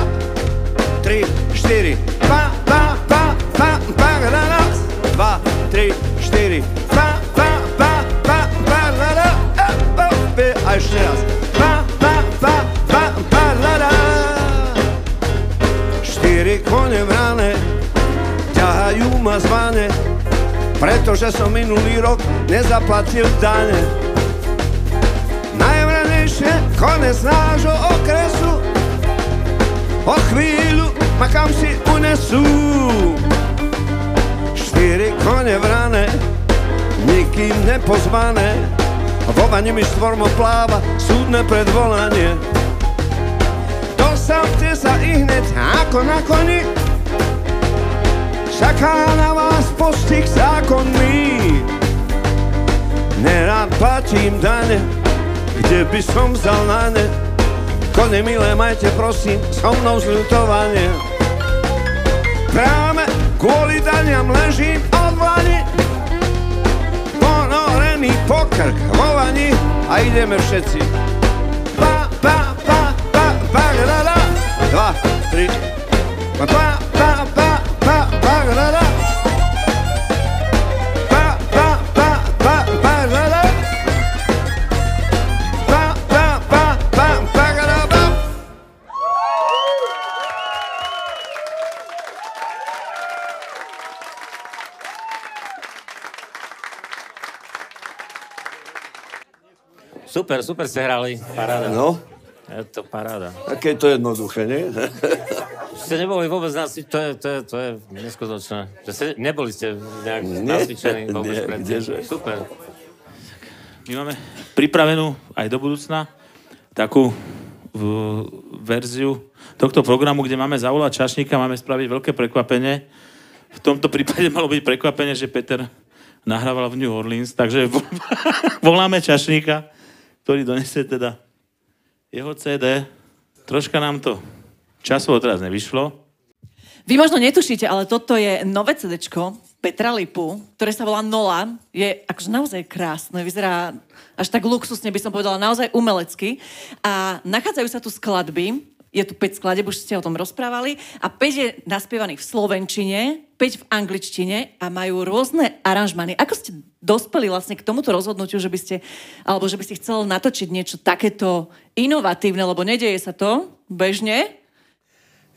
Tri, štyri. Pa, pa, pa, pa, pa, da, da. Dva, tri, štyri. Pa, pa, pa, pa, pa. E, o, e, A ešte raz. Pa, pa, pa, pa, pa, da, da. Štyri kone vrane ťahajú ma zvane pretože som minulý rok nezaplatil dane. Najvranejšie konec nášho okresu o chvíľu ma kam si unesú. Štyri kone vrane, nikým nepozvané, vo vani mi štvormo pláva súdne predvolanie. Dostavte sa i hneď ako na koni, čaká na vás postih zákonný. Nerád platím dane, kde by som vzal na ne. Kone milé, majte prosím so mnou zľutovanie. Práve kvôli daniam ležím od vlani, ponorený pokrk vo vani a ideme všetci. Pa, pa, pa, pa, pa, da, da. Dva, tri, pa, pa, Super, super ste hrali. Paráda. No, Je to paráda. také to jednoduché, nie? Ste neboli vôbec nasi... To je, to je, to je neskutočné. Že ste, neboli ste nejak Nie, nasvičení vôbec nie, predtým. kdeže. Super. My máme pripravenú aj do budúcna takú v, verziu tohto programu, kde máme zavolať čašníka, máme spraviť veľké prekvapenie. V tomto prípade malo byť prekvapenie, že Peter nahrával v New Orleans, takže vo- voláme čašníka, ktorý donesie teda jeho CD. Troška nám to časovo teraz nevyšlo. Vy možno netušíte, ale toto je nové CD Petra Lipu, ktoré sa volá Nola. Je akože naozaj krásne, vyzerá až tak luxusne, by som povedala, naozaj umelecky. A nachádzajú sa tu skladby, je tu 5 skladeb, už ste o tom rozprávali, a 5 je naspievaných v slovenčine, 5 v angličtine a majú rôzne aranžmany. Ako ste dospeli vlastne k tomuto rozhodnutiu, že by ste, alebo že by ste chcel natočiť niečo takéto inovatívne, lebo nedeje sa to bežne,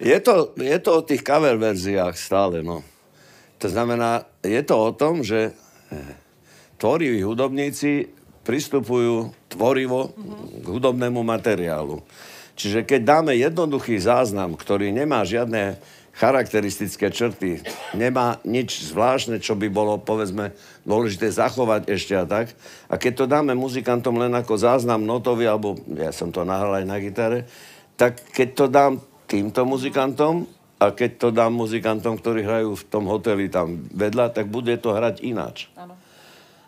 Je to, je to o tých cover verziách stále, no. To znamená, je to o tom, že eh, tvoriví hudobníci pristupujú tvorivo k hudobnému materiálu. Čiže keď dáme jednoduchý záznam, ktorý nemá žiadne charakteristické črty, nemá nič zvláštne, čo by bolo, povedzme, dôležité zachovať ešte a tak. A keď to dáme muzikantom len ako záznam notový, alebo ja som to nahral aj na gitare, tak keď to dám týmto muzikantom a keď to dám muzikantom, ktorí hrajú v tom hoteli tam vedľa, tak bude to hrať ináč.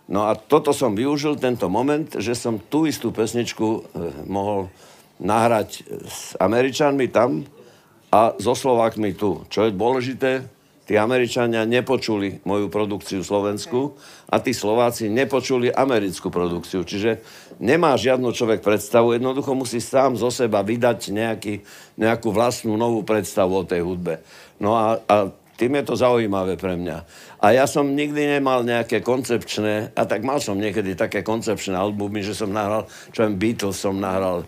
No a toto som využil, tento moment, že som tú istú pesničku eh, mohol nahrať s Američanmi tam a so Slovákmi tu. Čo je dôležité, tí Američania nepočuli moju produkciu slovenskú a tí Slováci nepočuli americkú produkciu. Čiže nemá žiadnu človek predstavu, jednoducho musí sám zo seba vydať nejaký, nejakú vlastnú novú predstavu o tej hudbe. No a, a tým je to zaujímavé pre mňa. A ja som nikdy nemal nejaké koncepčné, a tak mal som niekedy také koncepčné albumy, že som nahral, čo viem, Beatles som nahral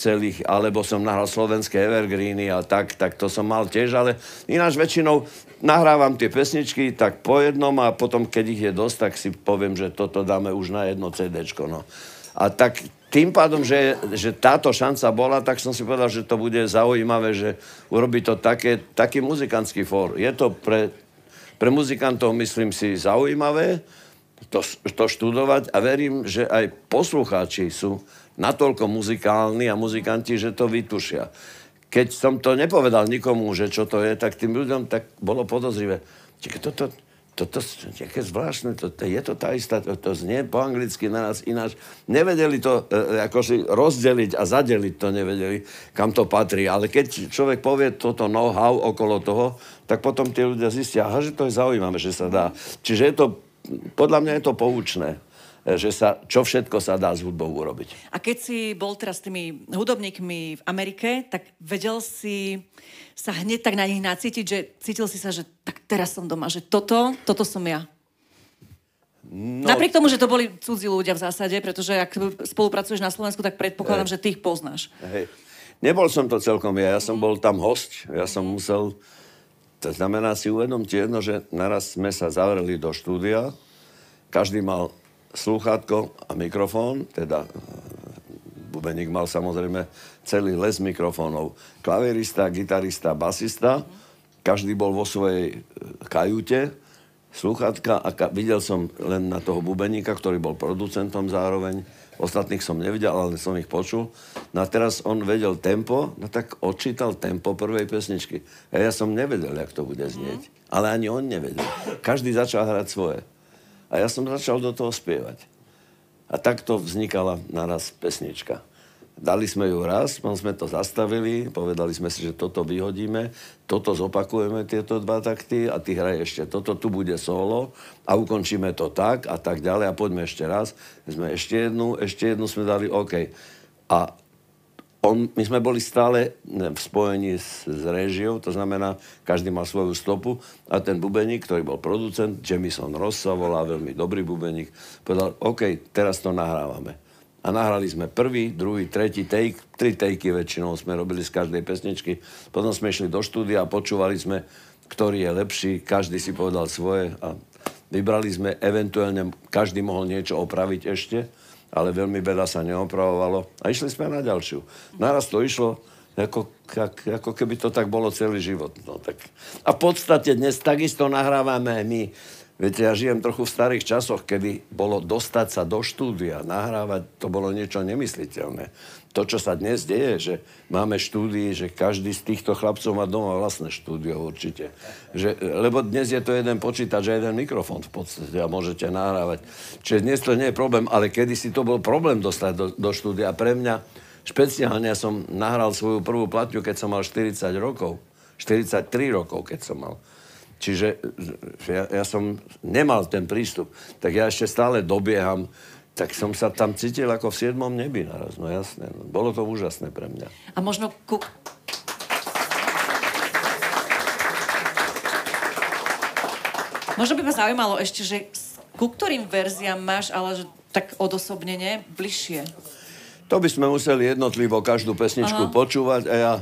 celých, alebo som nahral slovenské evergreeny a tak, tak to som mal tiež, ale ináč väčšinou nahrávam tie pesničky tak po jednom a potom, keď ich je dosť, tak si poviem, že toto dáme už na jedno CDčko, no. A tak tým pádom, že, že táto šanca bola, tak som si povedal, že to bude zaujímavé, že urobí to také, taký muzikantský fór. Je to pre, pre muzikantov, myslím si, zaujímavé to, to študovať a verím, že aj poslucháči sú natoľko muzikálni a muzikanti, že to vytušia. Keď som to nepovedal nikomu, že čo to je, tak tým ľuďom tak bolo podozrivé. Čiže toto, toto je také zvláštne, to, to, je to tá istá, to, to znie po anglicky na nás ináč. Nevedeli to e, ako si rozdeliť a zadeliť to nevedeli, kam to patrí. Ale keď človek povie toto know-how okolo toho, tak potom tie ľudia zistia, aha, že to je zaujímavé, že sa dá. Čiže je to, podľa mňa je to poučné že sa, čo všetko sa dá s hudbou urobiť. A keď si bol teraz s tými hudobníkmi v Amerike, tak vedel si sa hneď tak na nich nacítiť, že cítil si sa, že tak teraz som doma, že toto, toto som ja. No, Napriek tomu, že to boli cudzí ľudia v zásade, pretože ak spolupracuješ na Slovensku, tak predpokladám, hej. že ty ich poznáš. Hej. Nebol som to celkom ja, ja som bol tam host, ja som musel, to znamená si uvedomte jedno, že naraz sme sa zavreli do štúdia, každý mal slúchátko a mikrofón, teda e, Bubeník mal samozrejme celý les mikrofónov. Klaverista, gitarista, basista, každý bol vo svojej e, kajute, slúchatka a ka- videl som len na toho Bubeníka, ktorý bol producentom zároveň. Ostatných som nevidel, ale som ich počul. No a teraz on vedel tempo, no tak odčítal tempo prvej pesničky. A ja som nevedel, jak to bude znieť. Ale ani on nevedel. Každý začal hrať svoje. A ja som začal do toho spievať. A takto vznikala naraz pesnička. Dali sme ju raz, potom sme to zastavili, povedali sme si, že toto vyhodíme, toto zopakujeme, tieto dva takty a ty hraj ešte toto, tu bude solo a ukončíme to tak a tak ďalej a poďme ešte raz. Sme ešte jednu, ešte jednu sme dali OK. A on, my sme boli stále v spojení s, s režiou, to znamená, každý mal svoju stopu a ten bubeník, ktorý bol producent, Jamison Ross sa volá, veľmi dobrý bubeník, povedal, OK, teraz to nahrávame. A nahrali sme prvý, druhý, tretí take, tri takey väčšinou sme robili z každej pesničky. Potom sme išli do štúdia a počúvali sme, ktorý je lepší, každý si povedal svoje a vybrali sme eventuálne, každý mohol niečo opraviť ešte ale veľmi veľa sa neopravovalo a išli sme na ďalšiu. Naraz to išlo, ako, ako, keby to tak bolo celý život. No, tak. A v podstate dnes takisto nahrávame my. Viete, ja žijem trochu v starých časoch, kedy bolo dostať sa do štúdia, nahrávať, to bolo niečo nemysliteľné. To, čo sa dnes deje, že máme štúdii, že každý z týchto chlapcov má doma vlastné štúdio určite. Že, lebo dnes je to jeden počítač a jeden mikrofón v podstate a môžete nahrávať. Čiže dnes to nie je problém, ale kedysi to bol problém dostať do, do štúdia. Pre mňa špeciálne ja som nahral svoju prvú platňu, keď som mal 40 rokov. 43 rokov, keď som mal. Čiže ja, ja som nemal ten prístup. Tak ja ešte stále dobieham. Tak som sa tam cítil ako v siedmom nebi naraz. No jasné. No. Bolo to úžasné pre mňa. A možno ku... Možno by ma zaujímalo ešte, že ku ktorým verziám máš ale že tak odosobnenie bližšie? To by sme museli jednotlivo každú pesničku Aha. počúvať a ja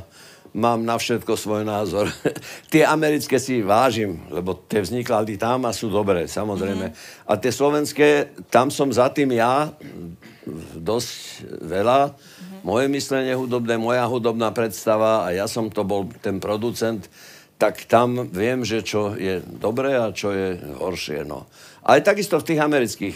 mám na všetko svoj názor. tie americké si vážim, lebo tie vznikali tam a sú dobré, samozrejme. Mm-hmm. A tie slovenské, tam som za tým ja dosť veľa. Mm-hmm. Moje myslenie hudobné, moja hudobná predstava a ja som to bol ten producent, tak tam viem, že čo je dobré a čo je horšie. No. Ale takisto v tých amerických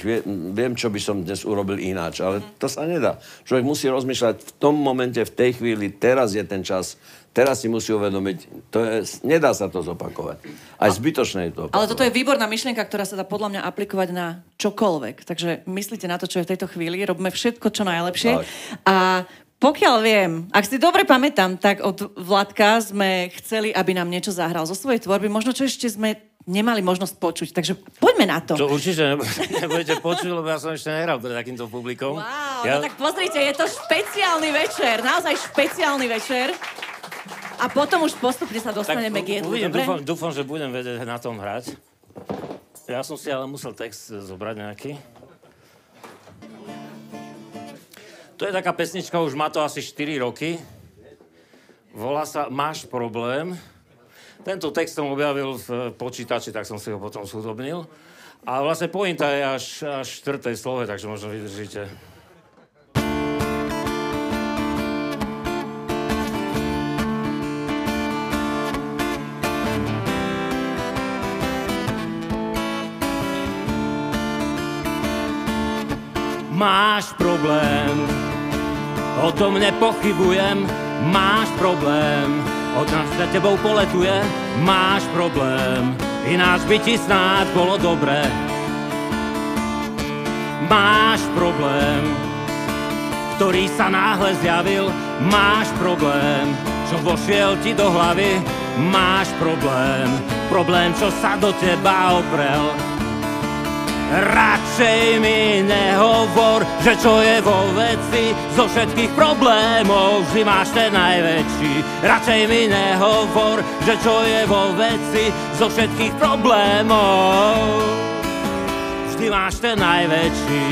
viem, čo by som dnes urobil ináč, ale to sa nedá. Človek musí rozmýšľať v tom momente, v tej chvíli, teraz je ten čas, Teraz si musí uvedomiť, to je, nedá sa to zopakovať. Aj zbytočné je to opakovať. Ale toto je výborná myšlienka, ktorá sa dá podľa mňa aplikovať na čokoľvek. Takže myslíte na to, čo je v tejto chvíli, robíme všetko, čo najlepšie. Tak. A pokiaľ viem, ak si dobre pamätám, tak od Vladka sme chceli, aby nám niečo zahral zo svojej tvorby. Možno čo ešte sme nemali možnosť počuť. Takže poďme na to. Čo určite nebudete počuť, lebo ja som ešte nehral pred takýmto publikom. Wow, ja... no tak pozrite, je to špeciálny večer, naozaj špeciálny večer. A potom už postupne sa dostaneme tak, k jedlu, uvidím, Dúfam, dúfam, že budem vedieť na tom hrať. Ja som si ale musel text zobrať nejaký. To je taká pesnička, už má to asi 4 roky. Volá sa Máš problém. Tento text som objavil v počítači, tak som si ho potom zhudobnil. A vlastne pointa je až, až v štvrtej slove, takže možno vydržíte. Máš problém, o tom nepochybujem, máš problém, od nás za tebou poletuje, máš problém, ináč by ti snáď bolo dobré. Máš problém, ktorý sa náhle zjavil, máš problém, čo vošiel ti do hlavy, máš problém, problém, čo sa do teba oprel Radšej mi nehovor, že čo je vo veci Zo všetkých problémov vždy máš ten najväčší. Radšej mi nehovor, že čo je vo veci Zo všetkých problémov Vždy máš ten najväčší.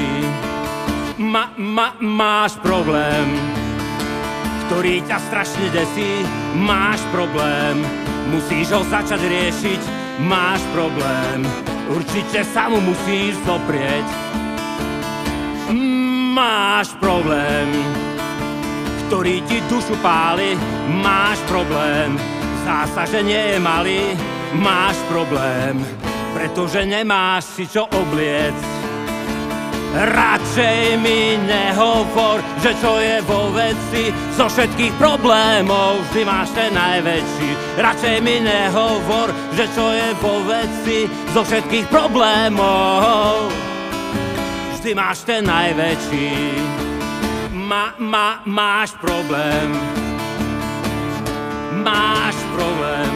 Ma, ma, Máš problém ktorý ťa strašne desí. Máš problém, musíš ho začať riešiť Máš problém, určite sa mu musíš zoprieť. Máš problém, ktorý ti dušu páli, máš problém, zdá sa, že nie je malý, máš problém, pretože nemáš si čo obliecť. Radšej mi nehovor, že čo je vo veci Zo všetkých problémov vždy máš ten najväčší. Radšej mi nehovor, že čo je vo veci Zo všetkých problémov Vždy máš ten najväčší. Ma, ma, máš problém. Máš problém.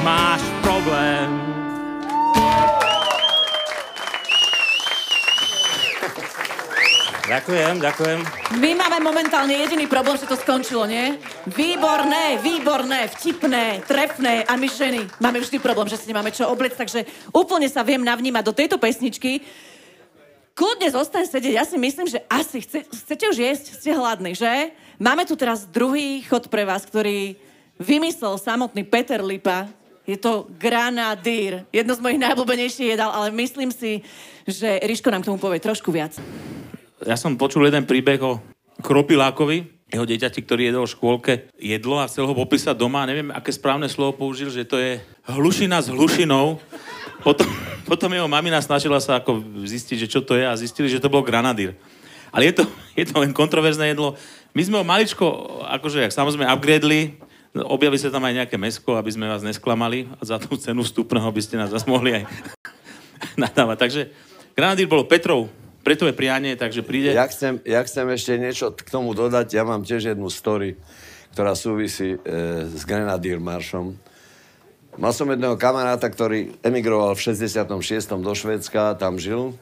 Máš problém. Ďakujem, ďakujem. My máme momentálne jediný problém, že to skončilo, nie? Výborné, výborné, vtipné, trefné a my ženy máme vždy problém, že si nemáme čo obliec, takže úplne sa viem navnímať do tejto pesničky. Kľudne zostaň sedieť, ja si myslím, že asi chce, chcete už jesť, ste hladní, že? Máme tu teraz druhý chod pre vás, ktorý vymyslel samotný Peter Lipa, Je to granadír. Jedno z mojich najobľúbenejších jedál, ale myslím si, že Ríško nám k tomu povie trošku viac. Ja som počul jeden príbeh o Kropilákovi, jeho dieťati, ktorý jedol v škôlke jedlo a chcel ho popísať doma. Neviem, aké správne slovo použil, že to je hlušina s hlušinou. Potom, potom jeho mamina snažila sa ako zistiť, že čo to je a zistili, že to bol granadír. Ale je to, je to len kontroverzné jedlo. My sme ho maličko, akože, samozrejme, upgradeli, objaví sa tam aj nejaké mesko, aby sme vás nesklamali a za tú cenu vstupného by ste nás zase mohli aj nadávať. Takže granadír bolo Petrov, preto je prianie, takže príde... Ja chcem, ja chcem ešte niečo k tomu dodať. Ja mám tiež jednu story, ktorá súvisí e, s Grenadier maršom. Mal som jedného kamaráta, ktorý emigroval v 66. do Švédska, tam žil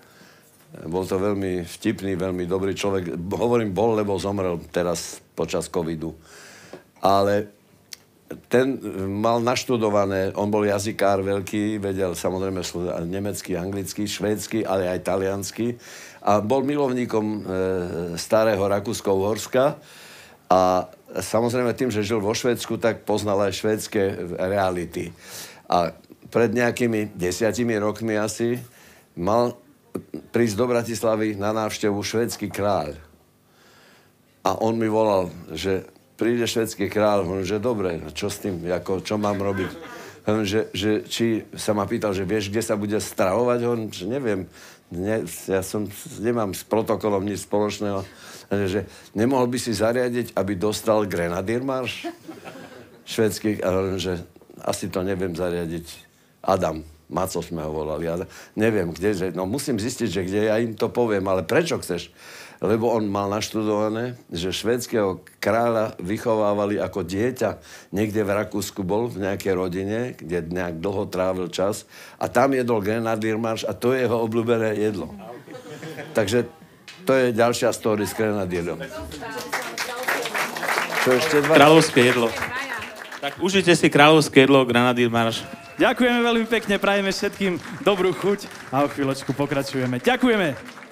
bol to veľmi vtipný, veľmi dobrý človek. Hovorím bol, lebo zomrel teraz počas covidu. Ale ten mal naštudované, on bol jazykár veľký, vedel samozrejme nemecky, anglicky, švédsky, ale aj taliansky. A bol milovníkom e, starého Rakúsko-Uhorska. A samozrejme tým, že žil vo Švédsku, tak poznal aj švédske reality. A pred nejakými desiatimi rokmi asi mal prísť do Bratislavy na návštevu švedský kráľ. A on mi volal, že príde švedský kráľ, hovorím, že dobre, čo s tým, ako, čo mám robiť? Hovorím, že, že, či sa ma pýtal, že vieš, kde sa bude stravovať? Hovorím, že neviem, ne, ja som, nemám s protokolom nič spoločného. Že nemohol by si zariadiť, aby dostal grenadier marš? Švedský, a hovorím, že asi to neviem zariadiť. Adam. Maco sme ho volali, ale neviem kde, že, no musím zistiť, že kde, ja im to poviem, ale prečo chceš? Lebo on mal naštudované, že švedského kráľa vychovávali ako dieťa. Niekde v Rakúsku bol, v nejakej rodine, kde nejak dlho trávil čas a tam jedol grenadier marš a to je jeho obľúbené jedlo. Takže to je ďalšia story s grenadierom. Čo ešte dva? Kráľovské jedlo. Tak užite si kráľovské jedlo, marš. Ďakujeme veľmi pekne, prajeme všetkým dobrú chuť a o chvíľočku pokračujeme. Ďakujeme.